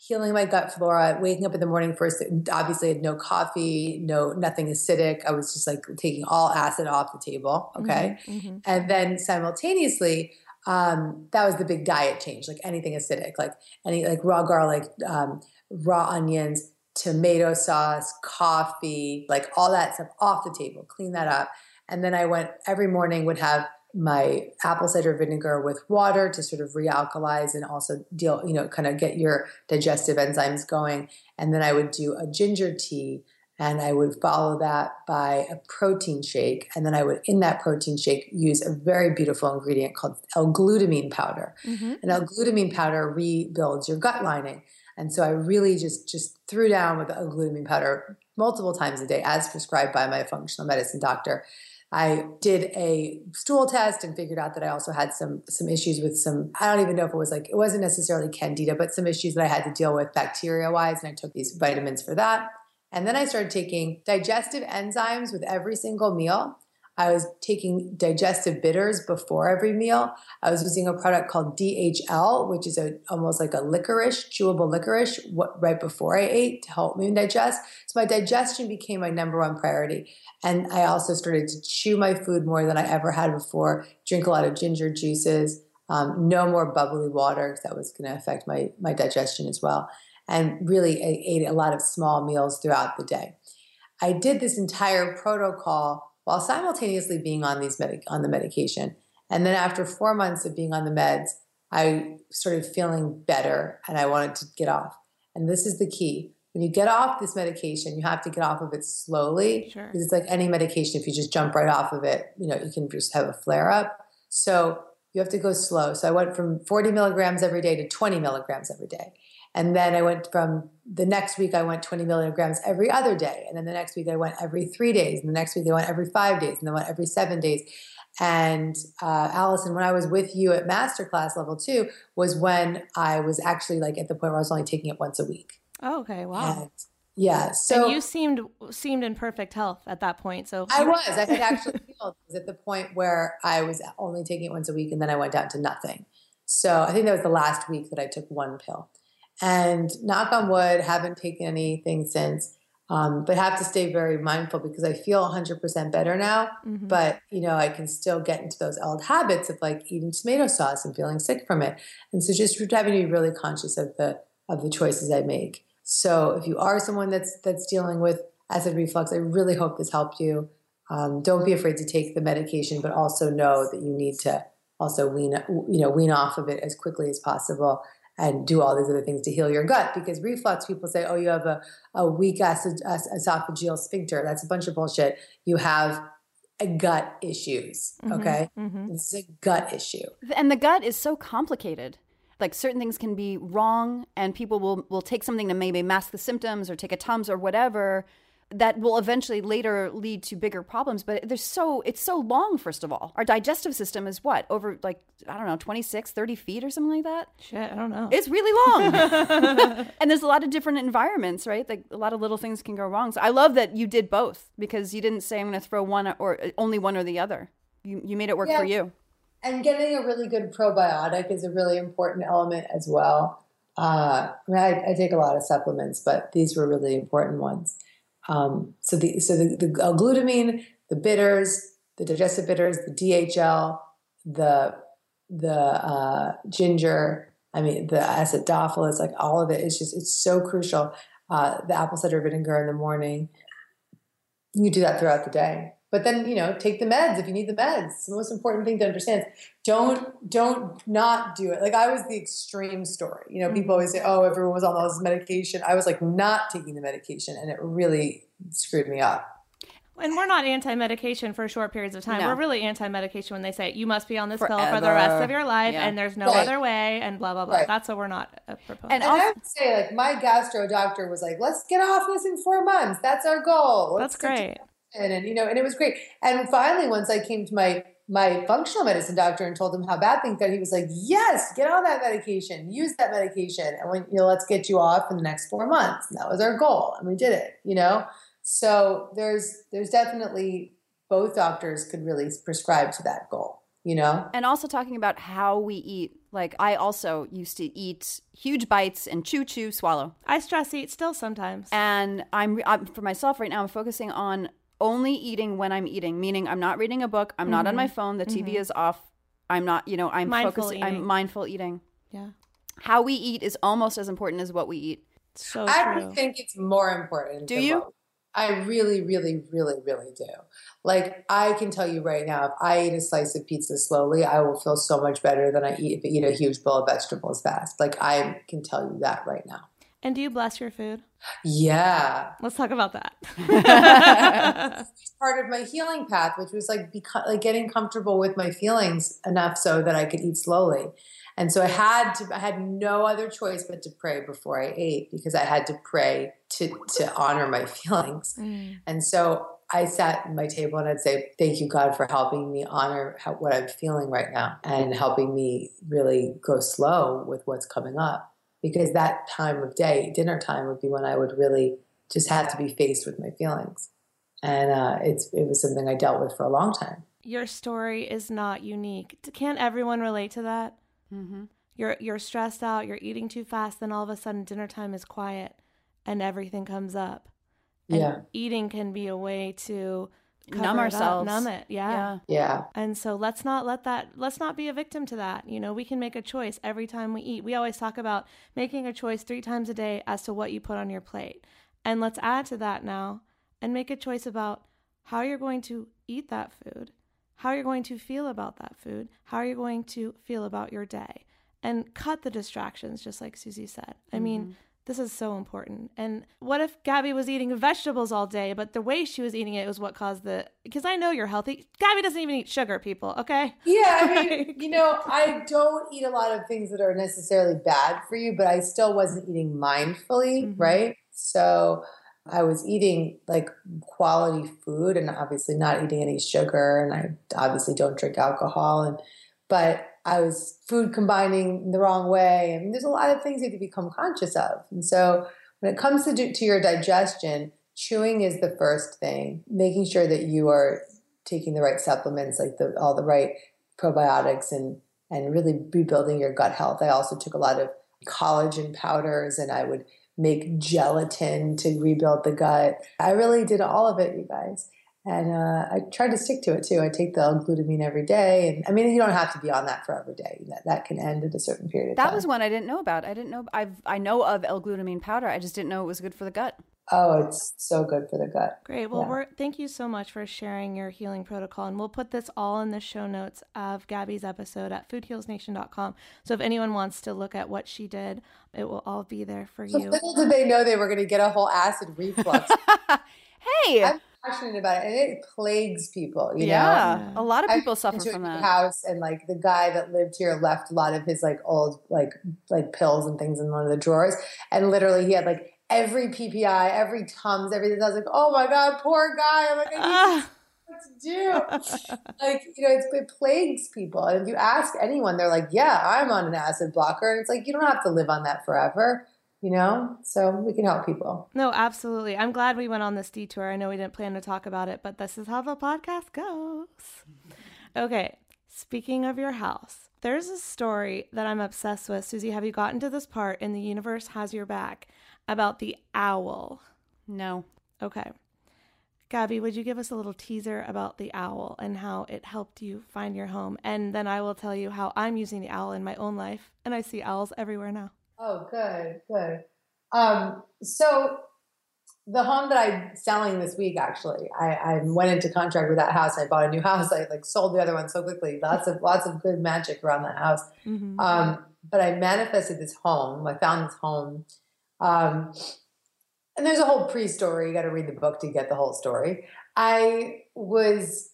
healing my gut flora, waking up in the morning first, obviously had no coffee, no nothing acidic. I was just like taking all acid off the table. Okay. Mm-hmm, mm-hmm. And then simultaneously, um, that was the big diet change, like anything acidic, like any like raw garlic, um, raw onions, tomato sauce, coffee, like all that stuff off the table, clean that up. And then I went every morning would have my apple cider vinegar with water to sort of realkalize and also deal, you know, kind of get your digestive enzymes going. And then I would do a ginger tea and I would follow that by a protein shake. And then I would, in that protein shake, use a very beautiful ingredient called L-glutamine powder. Mm-hmm. And L-glutamine powder rebuilds your gut lining. And so I really just just threw down with the L-glutamine powder multiple times a day, as prescribed by my functional medicine doctor. I did a stool test and figured out that I also had some some issues with some I don't even know if it was like it wasn't necessarily candida but some issues that I had to deal with bacteria wise and I took these vitamins for that. And then I started taking digestive enzymes with every single meal I was taking digestive bitters before every meal. I was using a product called DGL, which is a, almost like a licorice, chewable licorice, what, right before I ate to help me digest. So my digestion became my number one priority. And I also started to chew my food more than I ever had before, drink a lot of ginger juices, um, no more bubbly water because that was going to affect my, my digestion as well. And really, I ate a lot of small meals throughout the day. I did this entire protocol while simultaneously being on these medic- on the medication. And then after four months of being on the meds, I started feeling better and I wanted to get off. And this is the key. When you get off this medication, you have to get off of it slowly. Sure. Because it's like any medication, if you just jump right off of it, you know, you can just have a flare up. So you have to go slow. So I went from 40 milligrams every day to 20 milligrams every day. And then I went from the next week, I went 20 milligrams every other day. And then the next week, I went every three days. And the next week, I went every five days. And then went every seven days. And uh, Allison, when I was with you at masterclass level two, was when I was actually like at the point where I was only taking it once a week. Oh, okay. Wow. And Yeah. So and you seemed seemed in perfect health at that point. So I was. I had actually healed. was at the point where I was only taking it once a week, and then I went down to nothing. So I think that was the last week that I took one pill. And knock on wood, haven't taken anything since. Um, but have to stay very mindful because I feel 100% better now. Mm-hmm. But you know, I can still get into those old habits of like eating tomato sauce and feeling sick from it. And so just having to be really conscious of the of the choices I make. So if you are someone that's that's dealing with acid reflux, I really hope this helped you. Um, don't be afraid to take the medication, but also know that you need to also wean you know wean off of it as quickly as possible and do all these other things to heal your gut. Because reflux, people say, oh, you have a, a weak acid, esophageal sphincter. That's a bunch of bullshit. You have a gut issues. Mm-hmm, okay. Mm-hmm. This is a gut issue. And the gut is so complicated. Like certain things can be wrong, and people will, will take something to maybe mask the symptoms or take a Tums or whatever that will eventually later lead to bigger problems but there's so it's so long first of all. Our digestive system is what over like i don't know 26 30 feet or something like that? Shit i don't know. It's really long. And there's a lot of different environments right? Like a lot of little things can go wrong. So i love that you did both because you didn't say i'm going to throw one or only one or the other. You, you made it work yeah. for you. And getting a really good probiotic is a really important element as well. Uh, I, mean, I, I take a lot of supplements but these were really important ones um, so the so the, the glutamine, the bitters, the digestive bitters, the DGL, the the uh, ginger, I mean the acidophilus, like all of it is just it's so crucial. Uh, the apple cider vinegar in the morning. You do that throughout the day. But then, you know, take the meds if you need the meds. It's the most important thing to understand. is Don't don't not do it. Like I was the extreme story. You know, people mm-hmm. always say, "Oh, everyone was on all this medication." I was like not taking the medication, and it really screwed me up. And we're not anti-medication for short periods of time. No. We're really anti-medication when they say you must be on this Forever. pill for the rest of your life, yeah. and there's no right. other way, and blah blah blah. Right. That's what we're not uh, proposing. And, and I would say, like, my gastro doctor was like, "Let's get off this in four months. That's our goal." Let's That's great and, and you know, and it was great. And finally, once I came to my my functional medicine doctor and told him how bad things got, he was like, "Yes, get on that medication, use that medication, and when, you know, let's get you off in the next four months." And that was our goal, and we did it. You know, so there's there's definitely both doctors could really prescribe to that goal. You know, and also talking about how we eat. Like I also used to eat huge bites and chew, chew, swallow. I stress eat still sometimes, and I'm, I'm for myself right now. I'm focusing on only eating when I'm eating, meaning I'm not reading a book, I'm mm-hmm. not on my mm-hmm. phone, the TV mm-hmm. is off. I'm not, you know, I'm mindful focusing, eating. I'm mindful eating. Yeah. How we eat is almost as important as what we eat. So I true. think it's more important. Do you? What, I really, really, really, really do. Like I can tell you right now, if I eat a slice of pizza slowly, I will feel so much better than I eat if I eat a huge bowl of vegetables fast. Like I can tell you that right now. And do you bless your food? Yeah. Let's talk about that. part of my healing path, which was like beca- like getting comfortable with my feelings enough so that I could eat slowly. And so I had to I had no other choice but to pray before I ate because I had to pray to to honor my feelings. Mm. And so I sat at my table and I'd say, "Thank you, God, for helping me honor how, what I'm feeling right now and helping me really go slow with what's coming up." Because that time of day, dinner time, would be when I would really just have to be faced with my feelings. And uh, it's it was something I dealt with for a long time. Your story is not unique. Can't everyone relate to that? Mm-hmm. You're you're stressed out. You're eating too fast. Then all of a sudden, dinner time is quiet, and everything comes up. And yeah, eating can be a way to numb ourselves. Up, numb it. Yeah. yeah. Yeah. And so let's not let that let's not be a victim to that. You know we can make a choice every time we eat. We always talk about making a choice three times a day as to what you put on your plate. And let's add to that now and make a choice about how you're going to eat that food how you're going to feel about that food how you're going to feel about your day and cut the distractions just like susie said. I mm-hmm. mean this is so important. And what if Gabby was eating vegetables all day, but the way she was eating it was what caused the. Because I know you're healthy. Gabby doesn't even eat sugar, people, okay? Yeah, I mean, you know, I don't eat a lot of things that are necessarily bad for you, but I still wasn't eating mindfully, mm-hmm. right? So I was eating like quality food and obviously not eating any sugar. And I obviously don't drink alcohol. And, but I was food combining the wrong way. I mean, there's a lot of things you have to become conscious of. And so When it comes to, do, to your digestion, chewing is the first thing, making sure that you are taking the right supplements, like the, all the right probiotics and, and really rebuilding your gut health. I also took a lot of collagen powders and I would make gelatin to rebuild the gut. I really did all of it, you guys. And uh, I try to stick to it too. I take the L-glutamine every day, and I mean, you don't have to be on that for every day. That that can end at a certain period of that time. That was one I didn't know about. I didn't know. I've I know of L-glutamine powder. I just didn't know it was good for the gut. Oh, it's so good for the gut. Great. Well, yeah. we're thank you so much for sharing your healing protocol, and we'll put this all in the show notes of Gabby's episode at foodhealsnation.com. So if anyone wants to look at what she did, it will all be there for so you. Little did they know they were going to get a whole acid reflux. hey. I'm passionate about it, and it plagues people. You yeah, know? a lot of people suffer from that. House and like the guy that lived here left a lot of his like old like like pills and things in one of the drawers, and literally he had like every PPI, every Tums, everything. I was like, oh my god, poor guy. I'm like, I need ah. what to do. like you know, it plagues people, and if you ask anyone, they're like, yeah, I'm on an acid blocker, and it's like you don't have to live on that forever you know? So we can help people. No absolutely. I'm glad we went on this detour. I know we didn't plan to talk about it but this is how the podcast goes. Okay speaking of your house there's a story that i'm obsessed with. Susie have you gotten to this part in the universe has your back about the owl? No. Okay. Gabby, would you give us a little teaser about the owl and how it helped you find your home? And then I will tell you how I'm using the owl in my own life, and I see owls everywhere now. Oh, good, good. Um, so the home that I'm selling this week, actually, I, I went into contract with that house. I bought a new house. I like sold the other one so quickly. Lots of lots of good magic around that house. Mm-hmm. Um, but I manifested this home. I found this home. Um, and there's a whole pre-story. You got to read the book to get the whole story. I was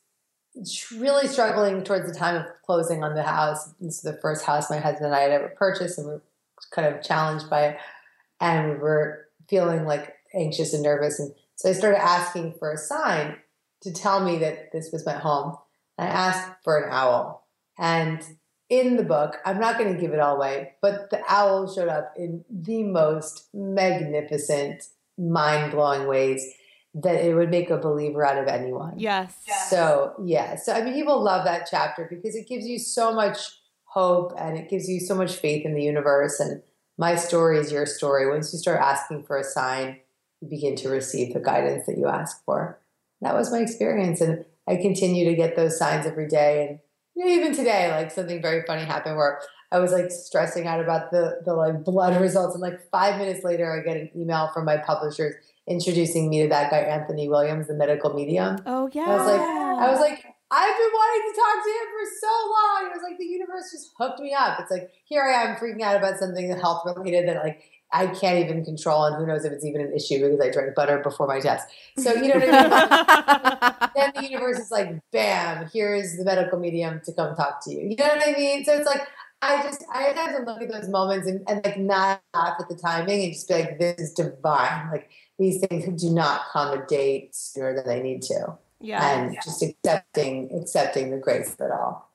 really struggling towards the time of closing on the house. This is the first house my husband and I had ever purchased, and we kind of challenged by it. And we were feeling like anxious and nervous. And so i started asking for a sign to tell me that this was my home. I asked for an owl. And in the book i'm not going to give it all away but the owl showed up in the most magnificent mind-blowing ways that it would make a believer out of anyone. Yes. So yeah. So i mean people love that chapter because it gives you so much hope and it gives you so much faith in the universe. And my story is your story. Once you start asking for a sign, you begin to receive the guidance that you ask for. That was my experience. And I continue to get those signs every day. And you know, even today, like something very funny happened where I was like stressing out about the, the like blood results. And like five minutes later, I get an email from my publishers introducing me to that guy, Anthony Williams, the medical medium. Oh yeah. I was like, I was like, I've been wanting to talk to him for so long. It was like the universe just hooked me up. It's like here I am freaking out about something health related that like I can't even control, and who knows if it's even an issue because I drank butter before my test. So you know what I mean. then the universe is like, bam, here's the medical medium to come talk to you. You know what I mean? So it's like I just I have to look at those moments and, and like not laugh at the timing and just be like, this is divine. Like these things do not come a day sooner than they need to yeah. and yeah. just accepting accepting the grace of it all.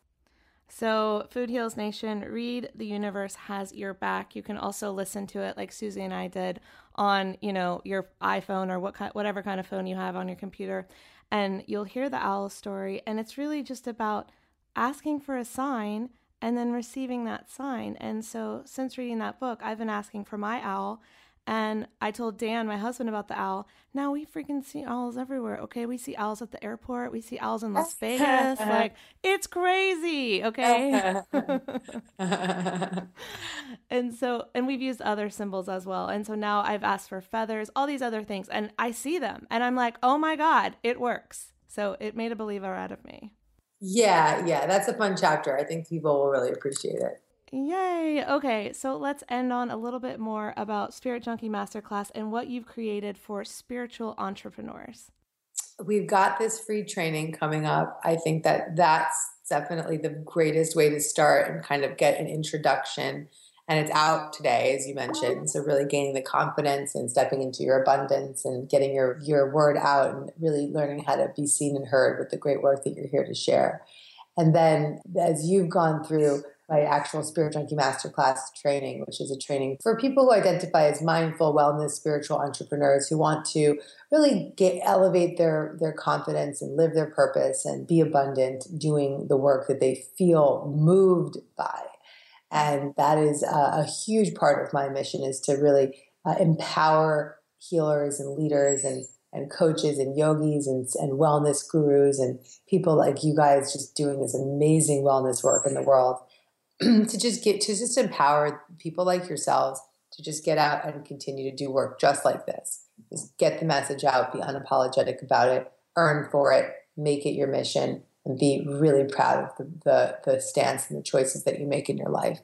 So food heals nation read the universe has your back. You can also listen to it like susie and i did on you know your iphone or what kind, whatever kind of phone you have on your computer and you'll hear the owl story and it's really just about asking for a sign and then receiving that sign and so since reading that book i've been asking for my owl and I told Dan, my husband, about the owl. Now we freaking see owls everywhere. Okay, we see owls at the airport. We see owls in Las Vegas. like it's crazy. Okay. and so, and we've used other symbols as well. And so now I've asked for feathers, all these other things, and I see them, and I'm like, oh my god, it works. So it made a believer out of me. Yeah, yeah, that's a fun chapter. I think people will really appreciate it. Yay. Okay, so let's end on a little bit more about Spirit Junkie Masterclass and what you've created for spiritual entrepreneurs. We've got this free training coming up. I think that that's definitely the greatest way to start and kind of get an introduction. And it's out today, as you mentioned. So really gaining the confidence and stepping into your abundance and getting your your word out and really learning how to be seen and heard with the great work that you're here to share. And then as you've gone through my actual Spirit Junkie Masterclass training, which is a training for people who identify as mindful wellness spiritual entrepreneurs who want to really get elevate their their confidence and live their purpose and be abundant doing the work that they feel moved by. And that is a, a huge part of my mission is to really uh, empower healers and leaders and and coaches and yogis and, and wellness gurus and people like you guys just doing this amazing wellness work in the world to just get to just empower people like yourselves to just get out and continue to do work just like this. Just get the message out be unapologetic about it earn for it make it your mission and be really proud of the, the, the stance and the choices that you make in your life.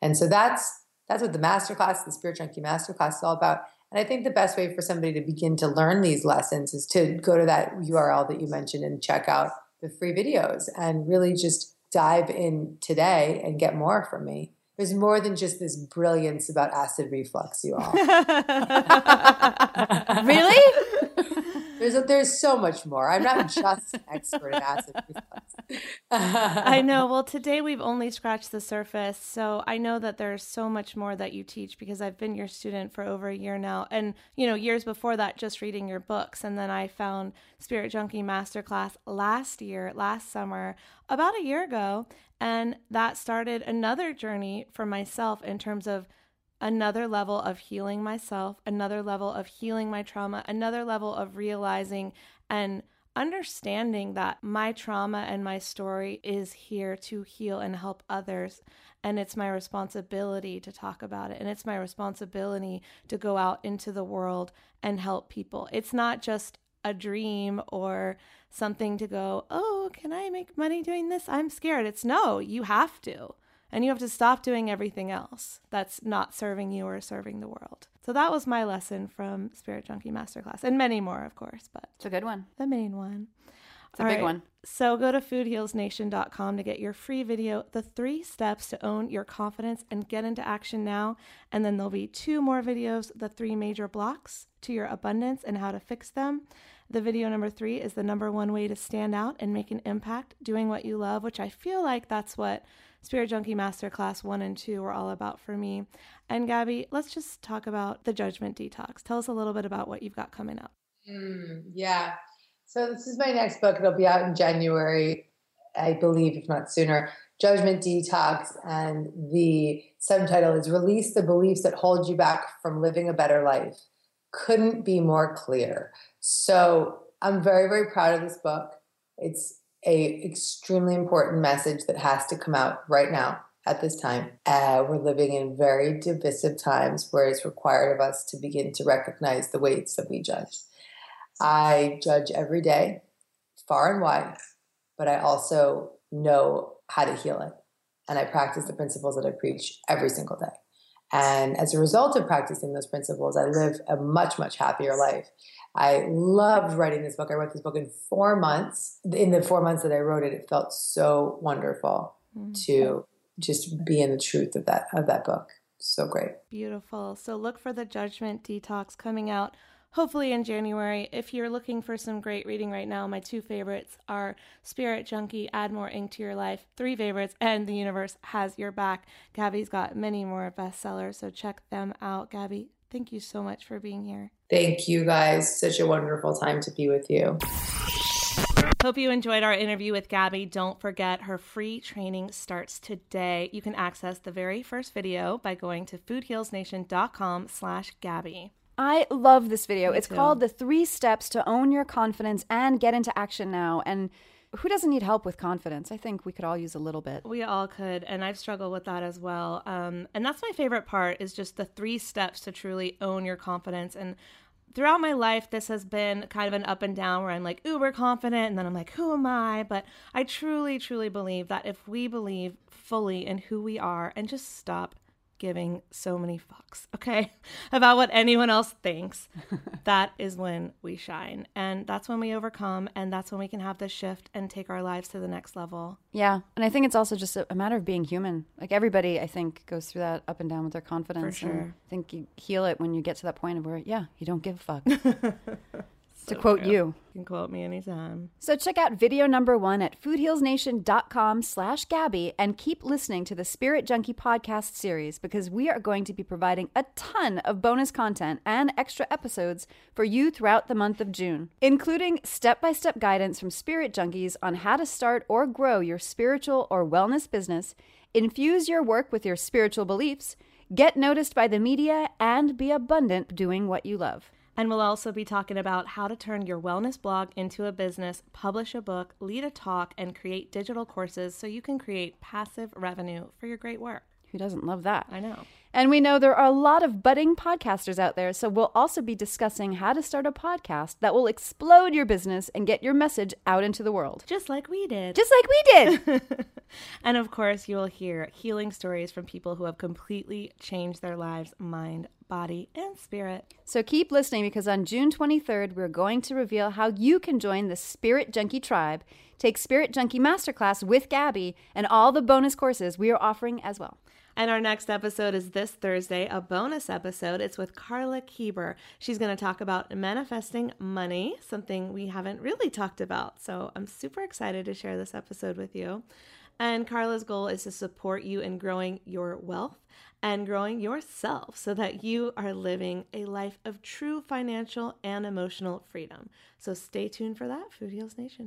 And so that's that's what the masterclass the spirit junkie masterclass is all about. And I think the best way for somebody to begin to learn these lessons is to go to that URL that you mentioned and check out the free videos and really just dive in today and get more from me. There's more than just this brilliance about acid reflux, you all. really? There's a, there's so much more. I'm not just an expert in acid reflux. I know. Well, today we've only scratched the surface, so I know that there's so much more that you teach because I've been your student for over a year now, and you know, years before that, just reading your books, and then I found Spirit Junkie Masterclass last year, last summer, about a year ago, and that started another journey for myself in terms of another level of healing myself, another level of healing my trauma, another level of realizing and understanding that my trauma and my story is here to heal and help others. And it's my responsibility to talk about it. And it's my responsibility to go out into the world and help people. It's not just a dream or something to go, oh, can I make money doing this? I'm scared. It's no, you have to. And you have to stop doing everything else that's not serving you or serving the world. So that was my lesson from Spirit Junkie Masterclass, and many more, of course, but It's a good one. the main one. It's a big one. So go to foodhealsnation.com to get your free video, The Three Steps to Own Your Confidence and Get into Action Now. And then there'll be two more videos, The Three Major Blocks to Your Abundance and How to Fix Them. The video number three is the number one way to stand out and make an impact doing what you love, which I feel like that's what Spirit Junkie Masterclass 1 and 2 were all about for me. And Gabby, let's just talk about the Judgment Detox. Tell us a little bit about what you've got coming up. Mm, yeah. So this is my next book. It'll be out in January, I believe, if not sooner. Judgment Detox, and the subtitle is Release the Beliefs That Hold You Back from Living a Better Life. Couldn't be more clear. So I'm very, very proud of this book. It's a extremely important message that has to come out right now at this time. Uh, we're living in very divisive times where it's required of us to begin to recognize the weights that we judge. I judge every day, far and wide, but I also know how to heal it. And I practice the principles that I preach every single day. And as a result of practicing those principles, I live a much, much happier life. I loved writing this book. I wrote this book in four months. In the four months that I wrote it, it felt so wonderful mm-hmm. to just be in the truth of that of that book. So great. Beautiful. So look for the Judgment Detox coming out hopefully in January. If you're looking for some great reading right now, my two favorites are Spirit Junkie, Add More Ing to Your Life, three favorites, and The Universe Has Your Back. Gabby's got many more bestsellers, so check them out. Gabby, thank you so much for being here. Thank you guys. Such a wonderful time to be with you. Hope you enjoyed our interview with Gabby. Don't forget her free training starts today. You can access the very first video by going to foodhealsnation.com slash Gabby. I love this video. Me it's too. called The Three Steps to Own Your Confidence and Get into Action Now. And who doesn't need help with confidence? I think we could all use a little bit. We all could, and I've struggled with that as well. Um, and that's my favorite part is just the three steps to truly own your confidence. And throughout my life, this has been kind of an up and down where I'm like uber confident, and then I'm like, who am I? But I truly, truly believe that if we believe fully in who we are and just stop giving so many fucks, okay, about what anyone else thinks, that is when we shine. And that's when we overcome. And that's when we can have this shift and take our lives to the next level. Yeah. And I think it's also just a, matter of being human. Like everybody, I think, goes through that up and down with their confidence. For sure. And I think you heal it when you get to that point of where, yeah, you don't give a fuck. to quote true. you. You can quote me anytime. So check out video number one at foodhealsnation.com slash Gabby and keep listening to the Spirit Junkie podcast series because we are going to be providing a ton of bonus content and extra episodes for you throughout the month of June, including step-by-step guidance from Spirit Junkies on how to start or grow your spiritual or wellness business, infuse your work with your spiritual beliefs, get noticed by the media, and be abundant doing what you love. And we'll also be talking about how to turn your wellness blog into a business, publish a book, lead a talk, and create digital courses so you can create passive revenue for your great work. Who doesn't love that? I know. And we know there are a lot of budding podcasters out there, so we'll also be discussing how to start a podcast that will explode your business and get your message out into the world. Just like we did. Just like we did. and of course, you will hear healing stories from people who have completely changed their lives, mind, body, and spirit. so keep listening because on June 23rd, we're going to reveal how you can join the Spirit Junkie tribe, take Spirit Junkie Masterclass with Gabby, and all the bonus courses we are offering as well. And our next episode is this Thursday, a bonus episode. It's with Carla Kieber. She's going to talk about manifesting money, something we haven't really talked about. So I'm super excited to share this episode with you. And Carla's goal is to support you in growing your wealth and growing yourself so that you are living a life of true financial and emotional freedom. So stay tuned for that, Food Heals Nation.